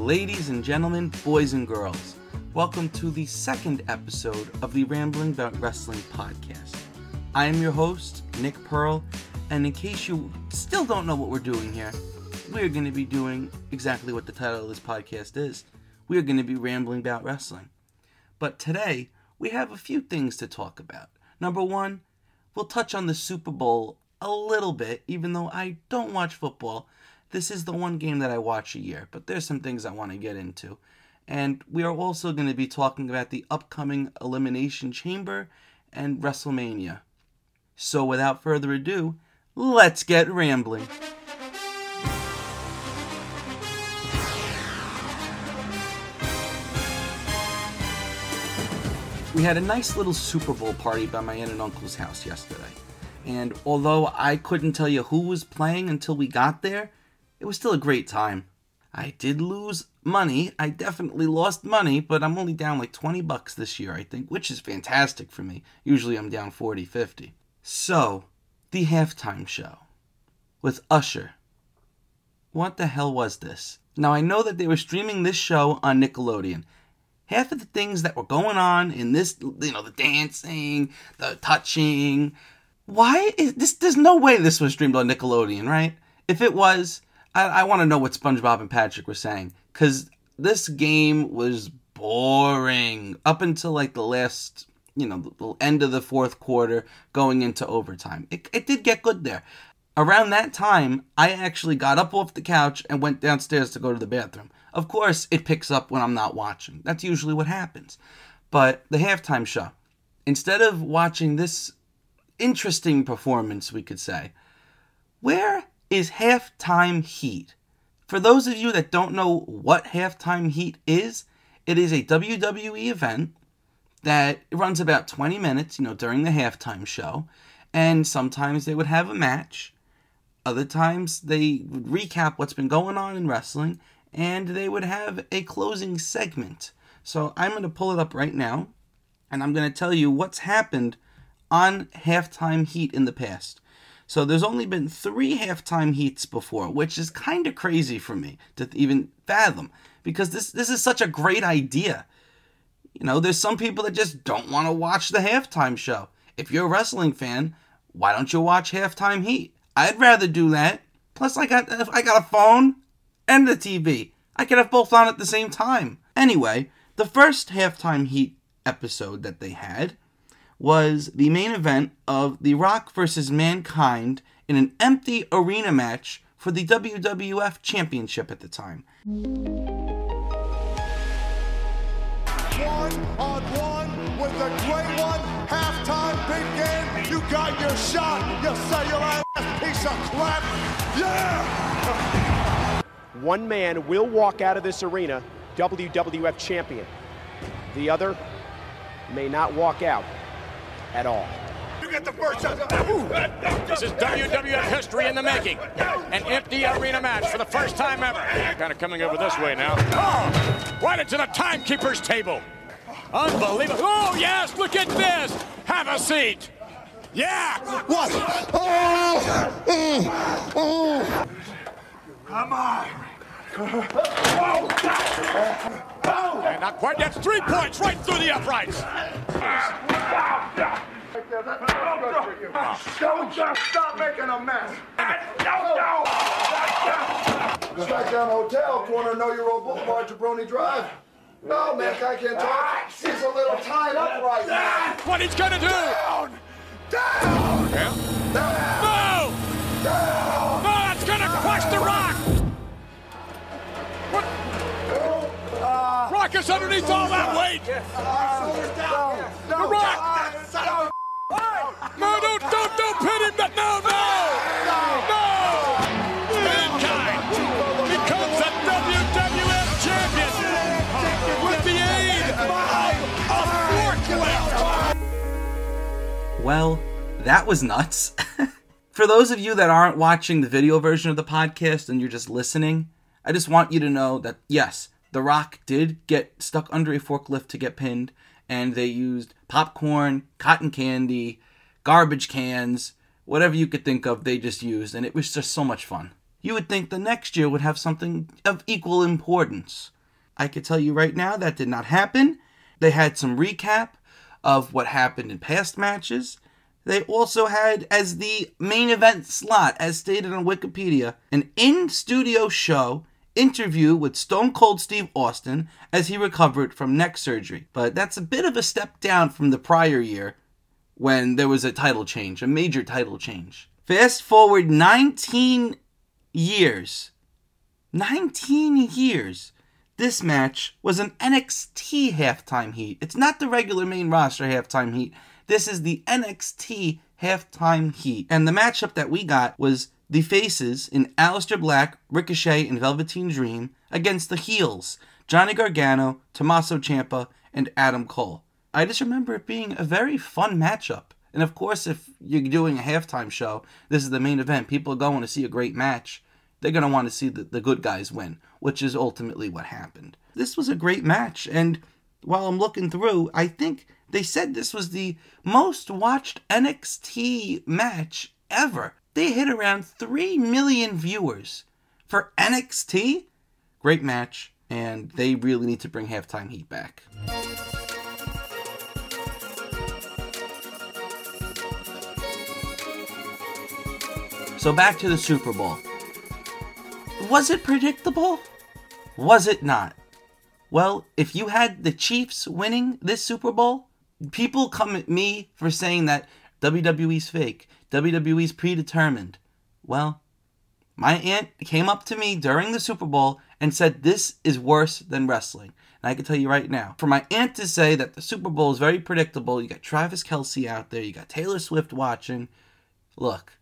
Ladies and gentlemen, boys and girls, welcome to the second episode of the Rambling About Wrestling podcast. I am your host, Nick Pearl, and in case you still don't know what we're doing here, we're going to be doing exactly what the title of this podcast is. We are going to be rambling about wrestling. But today, we have a few things to talk about. Number one, we'll touch on the Super Bowl a little bit, even though I don't watch football. This is the one game that I watch a year, but there's some things I want to get into. And we are also going to be talking about the upcoming Elimination Chamber and WrestleMania. So without further ado, let's get rambling. We had a nice little Super Bowl party by my aunt and uncle's house yesterday. And although I couldn't tell you who was playing until we got there, it was still a great time. I did lose money. I definitely lost money, but I'm only down like 20 bucks this year, I think, which is fantastic for me. Usually I'm down 40, 50. So, the halftime show with Usher. What the hell was this? Now, I know that they were streaming this show on Nickelodeon. Half of the things that were going on in this, you know, the dancing, the touching, why is this? There's no way this was streamed on Nickelodeon, right? If it was, I, I want to know what SpongeBob and Patrick were saying because this game was boring up until like the last, you know, the end of the fourth quarter, going into overtime. It, it did get good there. Around that time, I actually got up off the couch and went downstairs to go to the bathroom. Of course, it picks up when I'm not watching. That's usually what happens. But the halftime show, instead of watching this interesting performance, we could say. Where is halftime heat? For those of you that don't know what halftime heat is, it is a WWE event that runs about 20 minutes, you know, during the halftime show. And sometimes they would have a match. Other times they would recap what's been going on in wrestling and they would have a closing segment. So I'm going to pull it up right now and I'm going to tell you what's happened on halftime heat in the past. So there's only been three halftime heats before, which is kind of crazy for me to even fathom because this this is such a great idea. You know, there's some people that just don't want to watch the halftime show. If you're a wrestling fan, why don't you watch halftime heat? I'd rather do that. Plus, I got I got a phone and a TV. I could have both on at the same time. Anyway, the first halftime heat episode that they had was the main event of The Rock versus Mankind in an empty arena match for the WWF Championship at the time. One on one with the great one. Halftime begin. You got your shot. You cellular ass piece of crap. Yeah. One man will walk out of this arena WWF champion. The other may not walk out at all. You get the first shot. This is WWF history in the making. An empty arena match for the first time ever. Kind of coming over this way now. Oh, right into the timekeeper's table. Unbelievable. Oh, yes, look at this. Have a seat. Yeah. What? Oh! Oh! Oh! Come on. And not quite. That's three points right through the uprights. Don't just stop making a mess. Strikedown Hotel, corner Know Your Role Boulevard, Jabroni Drive. No, man, guy can't talk. He's a little tied up right now. What he's going to do. Down! Down! Yeah. Down! No! Down! No, that's going to crush the rock. What? Uh, rock is underneath all that weight. Uh, the rock. No, don't, don't, pin him. No, no, no. Mankind becomes a WWF champion with the aid of forklift. Well, that was nuts. For those of you that aren't watching the video version of the podcast and you're just listening, I just want you to know that yes, The Rock did get stuck under a forklift to get pinned, and they used popcorn, cotton candy, garbage cans, whatever you could think of, they just used, and it was just so much fun. you would think the next year would have something of equal importance. I could tell you right now that did not happen. They had some recap of what happened in past matches. They also had, as the main event slot, as stated on Wikipedia, an in studio show interview with Stone Cold Steve Austin as he recovered from neck surgery. But that's a bit of a step down from the prior year when there was a title change, a major title change. Fast forward 19 years. 19 years. This match was an NXT halftime heat. It's not the regular main roster halftime heat. This is the NXT halftime heat. And the matchup that we got was the faces in Aleister Black, Ricochet, and Velveteen Dream against the heels, Johnny Gargano, Tommaso Ciampa, and Adam Cole. I just remember it being a very fun matchup. And of course, if you're doing a halftime show, this is the main event. People are going to see a great match. They're going to want to see the, the good guys win, which is ultimately what happened. This was a great match. And while I'm looking through, I think they said this was the most watched NXT match ever. They hit around 3 million viewers for NXT. Great match, and they really need to bring halftime heat back. So back to the Super Bowl. Was it predictable? Was it not? Well, if you had the Chiefs winning this Super Bowl, people come at me for saying that WWE's fake, WWE's predetermined. Well, my aunt came up to me during the Super Bowl and said this is worse than wrestling. And I can tell you right now, for my aunt to say that the Super Bowl is very predictable, you got Travis Kelce out there, you got Taylor Swift watching. Look,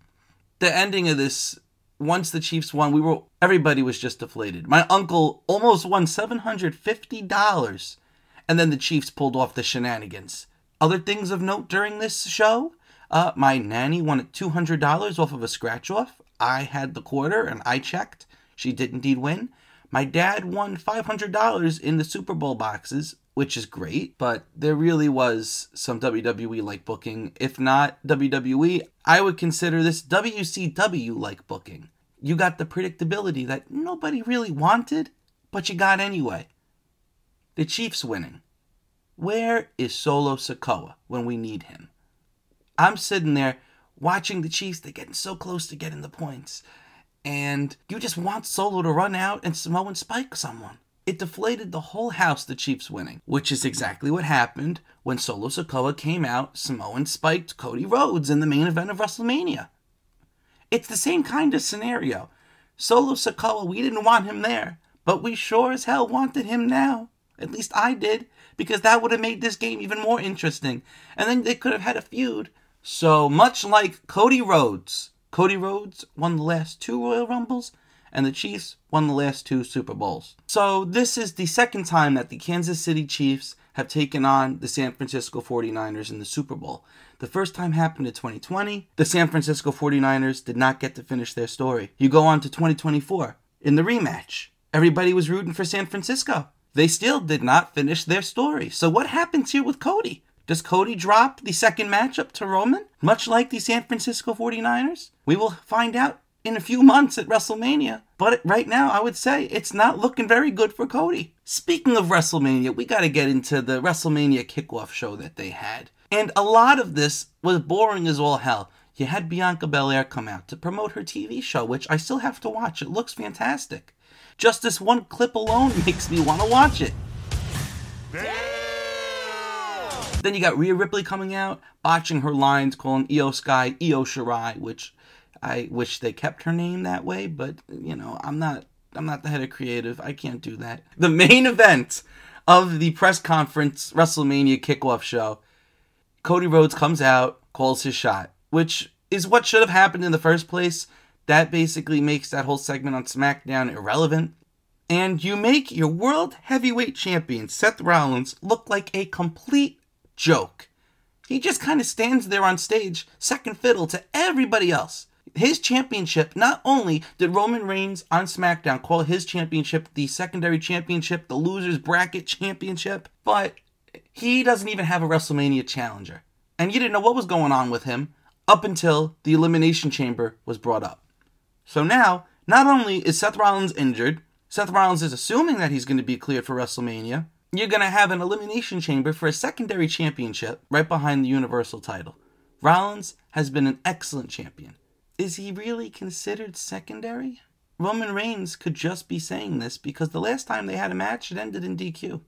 the ending of this once the Chiefs won, we were everybody was just deflated. My uncle almost won seven hundred fifty dollars, and then the Chiefs pulled off the shenanigans. Other things of note during this show: uh, my nanny won two hundred dollars off of a scratch off. I had the quarter, and I checked. She did indeed win. My dad won five hundred dollars in the Super Bowl boxes which is great, but there really was some WWE like booking. If not WWE, I would consider this WCW like booking. You got the predictability that nobody really wanted, but you got anyway. The Chiefs winning. Where is Solo Sikoa when we need him? I'm sitting there watching the Chiefs, they're getting so close to getting the points. And you just want Solo to run out and Samoan spike someone. It deflated the whole house, the Chiefs winning, which is exactly what happened when Solo Sikoa came out, Samoan spiked Cody Rhodes in the main event of WrestleMania. It's the same kind of scenario. Solo Sikoa, we didn't want him there, but we sure as hell wanted him now. At least I did, because that would have made this game even more interesting. And then they could have had a feud. So much like Cody Rhodes, Cody Rhodes won the last two Royal Rumbles, and the Chiefs won the last two Super Bowls. So this is the second time that the Kansas City Chiefs have taken on the San Francisco 49ers in the Super Bowl. The first time happened in 2020. The San Francisco 49ers did not get to finish their story. You go on to 2024 in the rematch. Everybody was rooting for San Francisco. They still did not finish their story. So what happens here with Cody? Does Cody drop the second matchup to Roman, much like the San Francisco 49ers? We will find out in a few months at WrestleMania. But right now, I would say it's not looking very good for Cody. Speaking of WrestleMania, we got to get into the WrestleMania kickoff show that they had. And a lot of this was boring as all hell. You had Bianca Belair come out to promote her TV show, which I still have to watch. It looks fantastic. Just this one clip alone makes me want to watch it. Damn. Then you got Rhea Ripley coming out, botching her lines, calling Iyo Sky Io Shirai, which I wish they kept her name that way, but you know, I'm not I'm not the head of creative. I can't do that. The main event of the press conference WrestleMania kickoff show, Cody Rhodes comes out, calls his shot, which is what should have happened in the first place. That basically makes that whole segment on SmackDown irrelevant. And you make your world heavyweight champion, Seth Rollins, look like a complete joke. He just kind of stands there on stage, second fiddle to everybody else his championship, not only did Roman Reigns on SmackDown call his championship the secondary championship, the losers bracket championship, but he doesn't even have a WrestleMania challenger. And you didn't know what was going on with him up until the Elimination Chamber was brought up. So now, Not only is Seth Rollins injured, Seth Rollins is assuming that he's going to be cleared for WrestleMania. You're going to have an elimination chamber for a secondary championship right behind the Universal title. Rollins has been an excellent champion. Is he really considered secondary? Roman Reigns could just be saying this because the last time they had a match, it ended in DQ.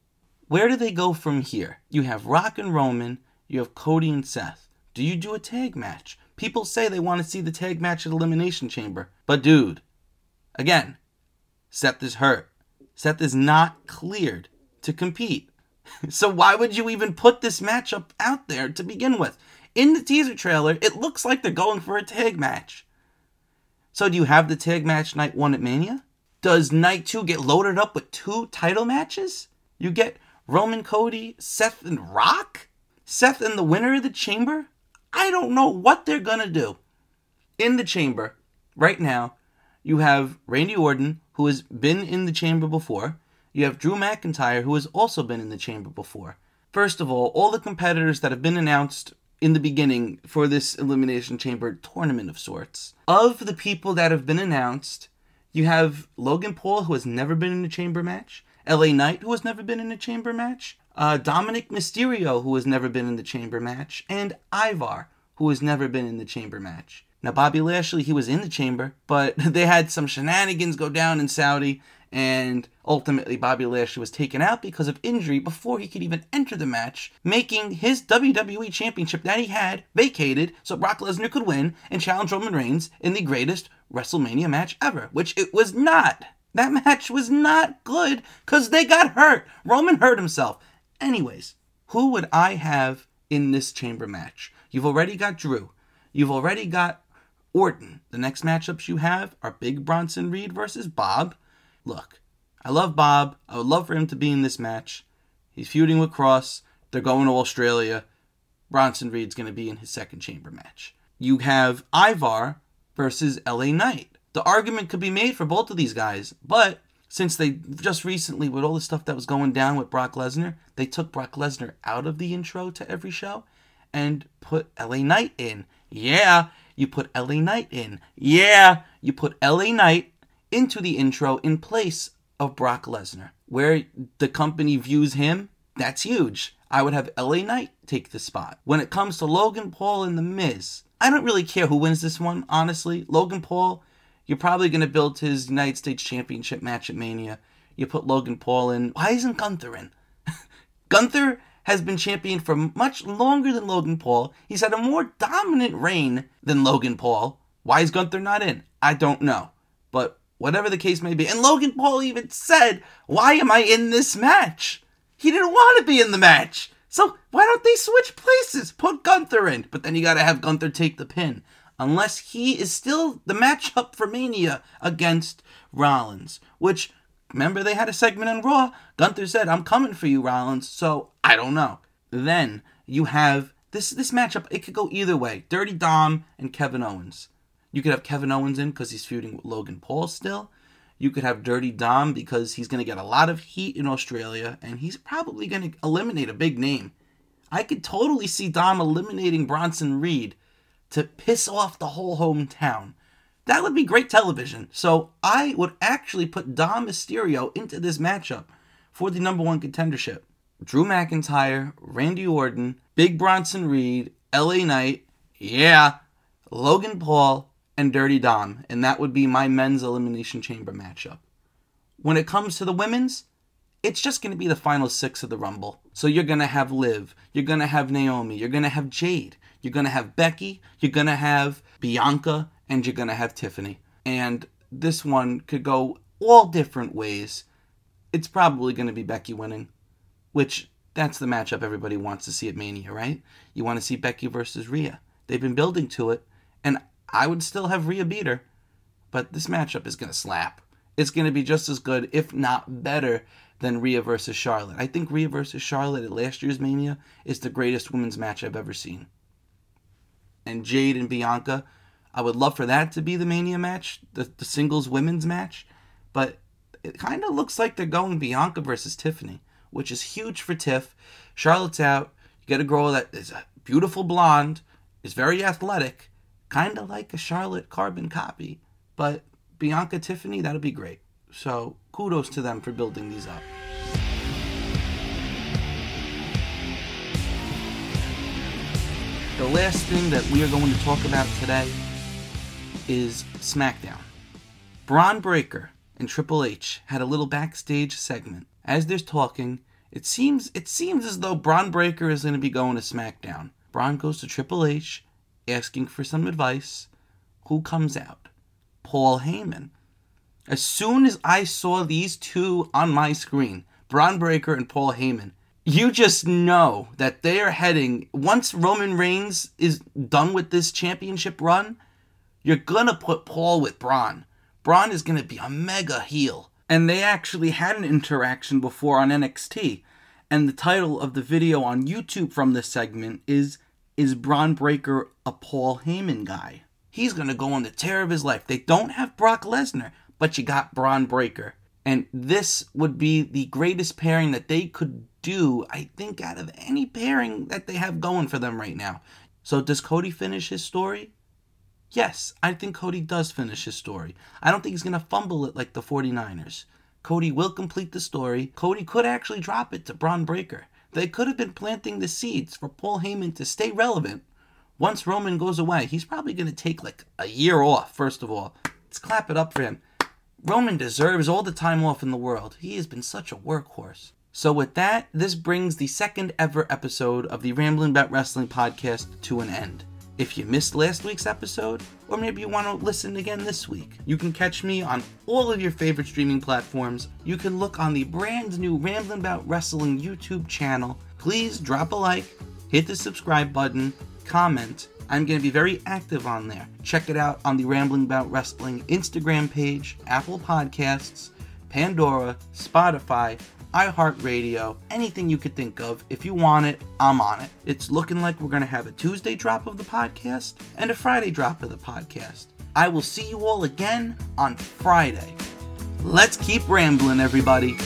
Where do they go from here? You have Rock and Roman, you have Cody and Seth. Do you do a tag match? People say they want to see the tag match at Elimination Chamber. But dude, again, Seth is hurt. Seth is not cleared to compete. So why would you even put this matchup out there to begin with? In the teaser trailer, it looks like they're going for a tag match. So do you have the tag match night one at Mania? Does night two get loaded up with two title matches? You get Roman Cody, Seth and Rock? Seth and the winner of the chamber? I don't know what they're gonna do. In the chamber, right now, you have Randy Orton, who has been in the chamber before. You have Drew McIntyre, who has also been in the chamber before. First of all, all the competitors that have been announced in the beginning for this Elimination Chamber tournament of sorts. Of the people that have been announced, you have Logan Paul, who has never been in a chamber match, LA Knight, who has never been in a chamber match, uh, Dominik Mysterio, who has never been in the chamber match, and Ivar, who has never been in the chamber match. Now, Bobby Lashley, he was in the chamber, but they had some shenanigans go down in Saudi, and ultimately Bobby Lashley was taken out because of injury before he could even enter the match, making his WWE Championship that he had vacated so Brock Lesnar could win and challenge Roman Reigns in the greatest WrestleMania match ever, which it was not. That match was not good because they got hurt. Roman hurt himself. Anyways, who would I have in this chamber match? You've already got Drew. You've already got Orton. The next matchups you have are Big Bronson Reed versus Bob. Look, I love Bob. I would love for him to be in this match. He's feuding with Kross. They're going to Australia. Bronson Reed's going to be in his second chamber match. You have Ivar versus LA Knight. The argument could be made for both of these guys, but since they just recently, with all the stuff that was going down with Brock Lesnar, they took Brock Lesnar out of the intro to every show and put LA Knight in. Yeah, you put LA Knight in. Yeah, you put LA Knight into the intro in place of Brock Lesnar. Where the company views him, that's huge. I would have LA Knight take the spot. When it comes to Logan Paul and The Miz, I don't really care who wins this one, honestly. Logan Paul, you're probably going to build his United States Championship match at Mania. You put Logan Paul in. Why isn't Gunther in? Gunther has been champion for much longer than Logan Paul. He's had a more dominant reign than Logan Paul. Why is Gunther not in? I don't know. But whatever the case may be. And Logan Paul even said, Why am I in this match? He didn't want to be in the match. So why don't they switch places? Put Gunther in. But then you got to have Gunther take the pin. Unless he is still the matchup for Mania against Rollins. Which, remember, they had a segment on Raw. Gunther said, I'm coming for you, Rollins. So I don't know. Then you have this this matchup. It could go either way. Dirty Dom and Kevin Owens. You could have Kevin Owens in because he's feuding with Logan Paul still. You could have Dirty Dom because he's going to get a lot of heat in Australia and he's probably going to eliminate a big name. I could totally see Dom eliminating Bronson Reed to piss off the whole hometown. That would be great television. So I would actually put Dom Mysterio into this matchup for the number one contendership. Drew McIntyre, Randy Orton, Big Bronson Reed, LA Knight, yeah, Logan Paul, and Dirty Dom, and that would be my men's elimination chamber matchup. When it comes to the women's, it's just going to be the final six of the Rumble. So you're going to have Liv, you're going to have Naomi, you're going to have Jade, you're going to have Becky, you're going to have Bianca, and you're going to have Tiffany. And this one could go all different ways. It's probably going to be Becky winning, which that's the matchup everybody wants to see at Mania, right? You want to see Becky versus Rhea. They've been building to it, and I would still have Rhea beat her, but this matchup is going to slap. It's going to be just as good, if not better, than Rhea versus Charlotte. I think Rhea versus Charlotte at last year's Mania is the greatest women's match I've ever seen. And Jade and Bianca, I would love for that to be the Mania match, the, the singles women's match, but it kind of looks like they're going Bianca versus Tiffany, which is huge for Tiff. Charlotte's out. You get a girl that is a beautiful blonde, is very athletic, kind of like a Charlotte carbon copy, but Bianca Tiffany, that'll be great. So kudos to them for building these up. The last thing that we are going to talk about today is SmackDown. Bron Breakker and Triple H had a little backstage segment. As they're talking, it seems it seems as though Bron Breakker is going to be going to SmackDown. Bron goes to Triple H, asking for some advice. Who comes out? Paul Heyman. As soon as I saw these two on my screen, Bron Breakker and Paul Heyman, you just know that they are heading once Roman Reigns is done with this championship run, you're gonna put Paul with Bron. Bron is gonna be a mega heel. And they actually had an interaction before on NXT. And the title of the video on YouTube from this segment is Is Bron Breakker a Paul Heyman guy? He's gonna go on the tear of his life. They don't have Brock Lesnar, but you got Bron Breakker. And this would be the greatest pairing that they could do, I think, out of any pairing that they have going for them right now. So, does Cody finish his story? Yes, I think Cody does finish his story. I don't think he's going to fumble it like the 49ers. Cody will complete the story. Cody could actually drop it to Bron Breakker. They could have been planting the seeds for Paul Heyman to stay relevant. Once Roman goes away, he's probably going to take like a year off, first of all. Let's clap it up for him. Roman deserves all the time off in the world. He has been such a workhorse. So, with that, this brings the second ever episode of the Rambling About Wrestling podcast to an end. If you missed last week's episode, or maybe you want to listen again this week, you can catch me on all of your favorite streaming platforms. You can look on the brand new Rambling About Wrestling YouTube channel. Please drop a like, hit the subscribe button, comment. I'm going to be very active on there. Check it out on the Rambling About Wrestling Instagram page, Apple Podcasts, Pandora, Spotify, iHeartRadio, anything you could think of. If you want it, I'm on it. It's looking like we're going to have a Tuesday drop of the podcast and a Friday drop of the podcast. I will see you all again on Friday. Let's keep rambling, everybody.